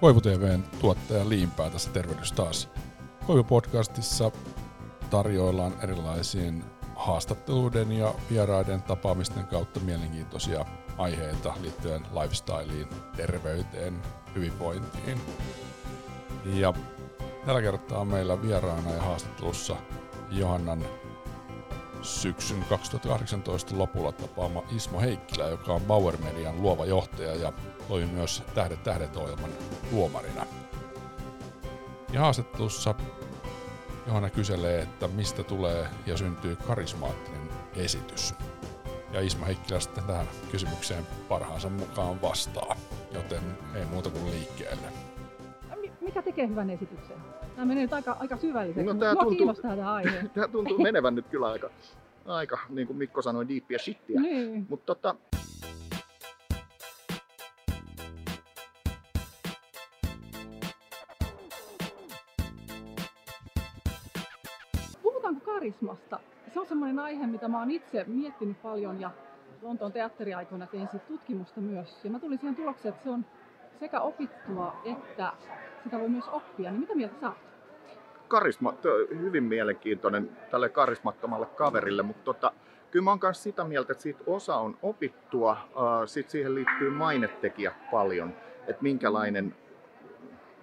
Koivu TVn tuottaja Liimpää tässä tervehdys taas. Koivu podcastissa tarjoillaan erilaisiin haastatteluiden ja vieraiden tapaamisten kautta mielenkiintoisia aiheita liittyen lifestyleiin, terveyteen, hyvinvointiin. Ja tällä kertaa meillä vieraana ja haastattelussa Johannan syksyn 2018 lopulla tapaama Ismo Heikkilä, joka on Bauer Median luova johtaja ja toimi myös Tähdet tähdet ohjelman tuomarina. Ja haastattelussa Johanna kyselee, että mistä tulee ja syntyy karismaattinen esitys. Ja Ismo Heikkilä sitten tähän kysymykseen parhaansa mukaan vastaa, joten ei muuta kuin liikkeelle. Mikä tekee hyvän esityksen? Tämä menee nyt aika, aika syvälliseksi. No, Mua tuntuu- kiinnostaa tämä aihe. Tämä tuntuu menevän nyt kyllä aika, aika niin kuin Mikko sanoi, diippiä shittiä. niin. Mutta tota, Puhutaanko karismasta? Se on semmoinen aihe, mitä mä oon itse miettinyt paljon ja Lontoon teatteriaikoina tein siitä tutkimusta myös. Ja mä tulin siihen tulokseen, että se on sekä opittua että sitä voi myös oppia. Niin mitä mieltä sä oot? karisma, hyvin mielenkiintoinen tälle karismattomalle kaverille, mutta tota, kyllä mä oon myös sitä mieltä, että siitä osa on opittua, sitten siihen liittyy mainetekijät paljon, että minkälainen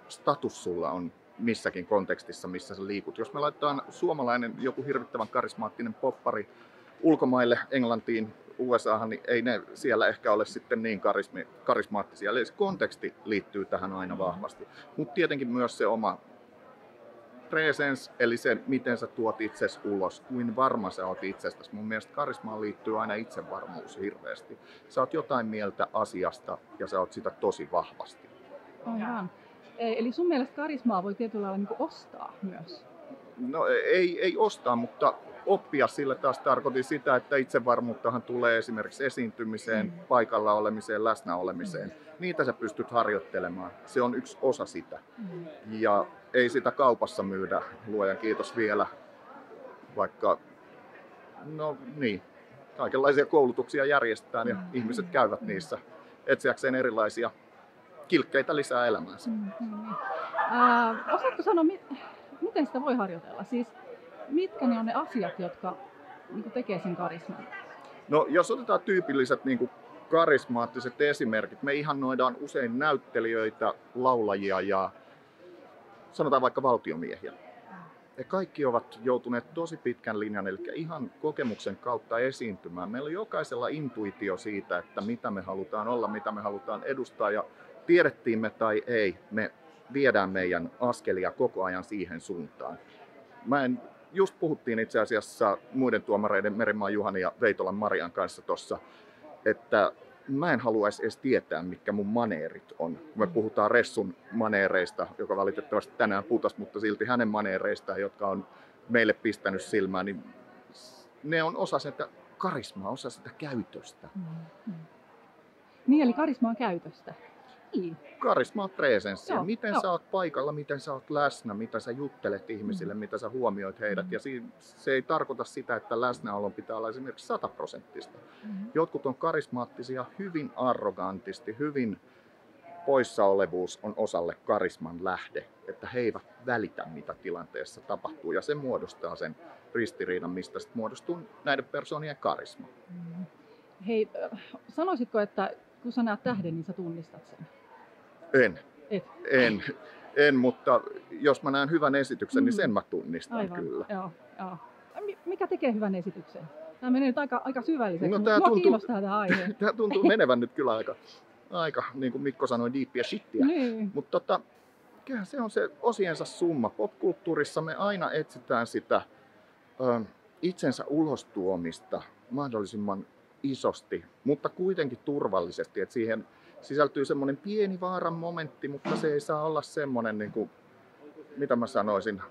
status sulla on missäkin kontekstissa, missä sä liikut. Jos me laitetaan suomalainen joku hirvittävän karismaattinen poppari ulkomaille, Englantiin, USAhan, niin ei ne siellä ehkä ole sitten niin karismi, karismaattisia. Eli se konteksti liittyy tähän aina vahvasti. Mutta tietenkin myös se oma presence, eli se, miten sä tuot itsesi ulos, kuin varma sä oot itsestäsi. Mun mielestä karismaan liittyy aina itsevarmuus hirveästi. Sä oot jotain mieltä asiasta ja sä oot sitä tosi vahvasti. Aivan. E- Eli sun mielestä karismaa voi tietyllä lailla niin ostaa myös? No ei, ei ostaa, mutta oppia sillä taas tarkoitin sitä, että itsevarmuuttahan tulee esimerkiksi esiintymiseen, Mm. paikalla olemiseen, läsnä olemiseen. Niitä sä pystyt harjoittelemaan. Se on yksi osa sitä. Ja ei sitä kaupassa myydä, luojan kiitos vielä, vaikka, no niin, kaikenlaisia koulutuksia järjestetään ja Mm. ihmiset käyvät niissä etsiäkseen erilaisia kilkkeitä lisää elämäänsä. Mm, mm. Ää, osaatko sanoa, mi- miten sitä voi harjoitella? Siis mitkä ne on ne asiat, jotka niin tekee sen karisman? No jos otetaan tyypilliset niin kuin karismaattiset esimerkit, me ihannoidaan usein näyttelijöitä, laulajia ja sanotaan vaikka valtiomiehiä. He kaikki ovat joutuneet tosi pitkän linjan, eli ihan kokemuksen kautta esiintymään. Meillä on jokaisella intuitio siitä, että mitä me halutaan olla, mitä me halutaan edustaa ja tiedettiin me tai ei, me viedään meidän askelia koko ajan siihen suuntaan. Mä en, just puhuttiin itse asiassa muiden tuomareiden Merimaan Juhani ja Veitolan Marian kanssa tuossa, että mä en haluaisi edes tietää, mitkä mun maneerit on. Kun me puhutaan Ressun maneereista, joka valitettavasti tänään putas, mutta silti hänen maneereistaan, jotka on meille pistänyt silmään, niin ne on osa sitä karismaa, osa sitä käytöstä. Mm. Niin, eli karisma on käytöstä. Niin. Karisma on presenssi. Joo, Miten joo. sä oot paikalla, miten sä oot läsnä, mitä sä juttelet ihmisille, Mm. mitä sä huomioit heidät. Mm. Ja se ei tarkoita sitä, että läsnäolon pitää olla esimerkiksi sataprosenttista. Mm. Jotkut on karismaattisia hyvin arrogantisti, hyvin poissaolevuus on osalle karisman lähde, että he eivät välitä, mitä tilanteessa tapahtuu. Ja se muodostaa sen ristiriidan, mistä sitten muodostuu näiden persoonien karisma. Mm. Hei, äh, sanoisitko, että kun sä näet tähden, niin sä tunnistat sen? En, Et. en, en, mutta jos mä näen hyvän esityksen, niin Mm. sen mä tunnistan Aivan. kyllä. Joo, joo. Mi- Mikä tekee hyvän esityksen? Tämä menee nyt aika, aika syvälliseksi. No, tää Mua tuntuu- kiinnostaa tämä aihe. Tämä tuntuu menevän nyt kyllä aika, aika niin kuin Mikko sanoi, diippiä shittiä. niin. Mutta tota, kyllähän se on se osiensa summa. Popkulttuurissa me aina etsitään sitä ö, itsensä ulostuomista mahdollisimman isosti, mutta kuitenkin turvallisesti. Et siihen sisältyy semmoinen pieni vaaran momentti, mutta se ei saa olla semmoinen, niin kuin, mitä mä sanoisin,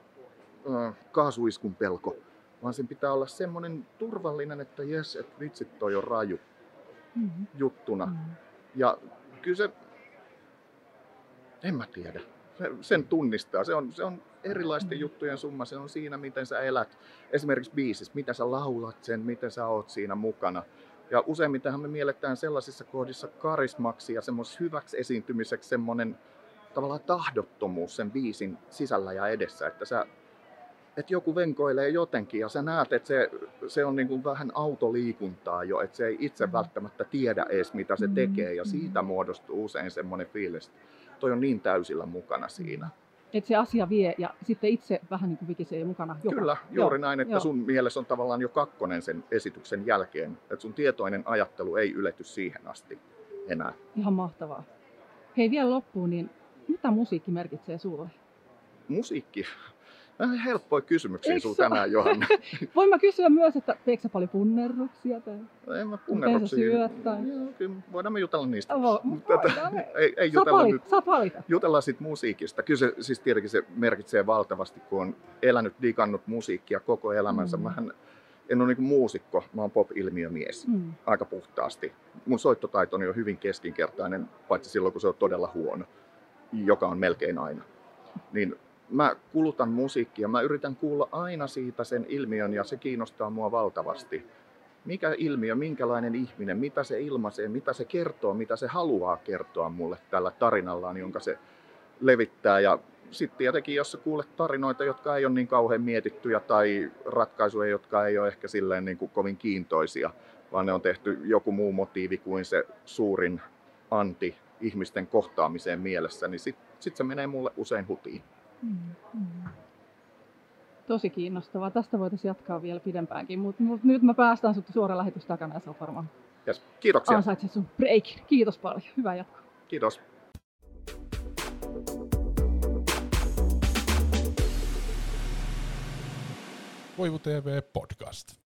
kaasuiskun pelko, vaan sen pitää olla semmoinen turvallinen, että jes, että vitsit toi on raju Mm-hmm. juttuna. Mm. Ja kyllä se, en mä tiedä, se, sen tunnistaa. Se on, se on erilaisten Mm. juttujen summa. Se on siinä, miten sä elät. Esimerkiksi biisissä, miten sä laulat sen, miten sä oot siinä mukana. Ja useimmitenhan me mielletään sellaisissa kohdissa karismaksi ja semmoisessa hyväksi esiintymiseksi semmoinen tavallaan tahdottomuus sen biisin sisällä ja edessä, että sä että joku venkoilee jotenkin ja sä näet, että se, se on niin kuin vähän autoliikuntaa jo, että se ei itse mm. välttämättä tiedä edes mitä se mm. tekee ja siitä muodostuu usein semmoinen fiilis, että toi on niin täysillä mukana siinä. Että se asia vie ja sitten itse vähän niin kuin vikisee mukana. Joka. Kyllä, juuri Joo. näin, että Joo. sun mielessä on tavallaan jo kakkonen sen esityksen jälkeen, että sun tietoinen ajattelu ei ylety siihen asti enää. Ihan mahtavaa. Hei vielä loppuun, niin mitä musiikki merkitsee sulle? Musiikki? Vähän helppoja kysymyksiä Eikö sinulla tänään, Johanna. Voin mä kysyä myös, että teekö sä paljon punnerruksia? Tai... No, en mä punnerruksia. syöt, tai... Joo, kyllä voidaan me jutella niistä. Vo, Tätä, ei, ei jutella palit, nyt. Saat valita. Jutellaan sit musiikista. Kyllä se, siis tietenkin se merkitsee valtavasti, kun on elänyt, digannut musiikkia koko elämänsä. Mm. Mähän en ole niin muusikko, mä oon pop-ilmiömies mm. aika puhtaasti. Mun soittotaitoni on hyvin keskinkertainen, paitsi silloin kun se on todella huono, joka on melkein aina. Niin mä kulutan musiikkia, mä yritän kuulla aina siitä sen ilmiön ja se kiinnostaa mua valtavasti. Mikä ilmiö, minkälainen ihminen, mitä se ilmaisee, mitä se kertoo, mitä se haluaa kertoa mulle tällä tarinallaan, jonka se levittää. Ja sitten tietenkin, jos sä kuulet tarinoita, jotka ei ole niin kauhean mietittyjä tai ratkaisuja, jotka ei ole ehkä silleen niin kuin kovin kiintoisia, vaan ne on tehty joku muu motiivi kuin se suurin anti ihmisten kohtaamiseen mielessä, niin sitten sit se menee mulle usein hutiin. Mm, mm. Tosi kiinnostavaa. Tästä voitaisiin jatkaa vielä pidempäänkin, mutta mut nyt mä päästään sut suora lähetys takana ja se on varmaan yes. Kiitoksia. ansaitset sun break. Kiitos paljon. Hyvää jatkoa. Kiitos. Voivu TV Podcast.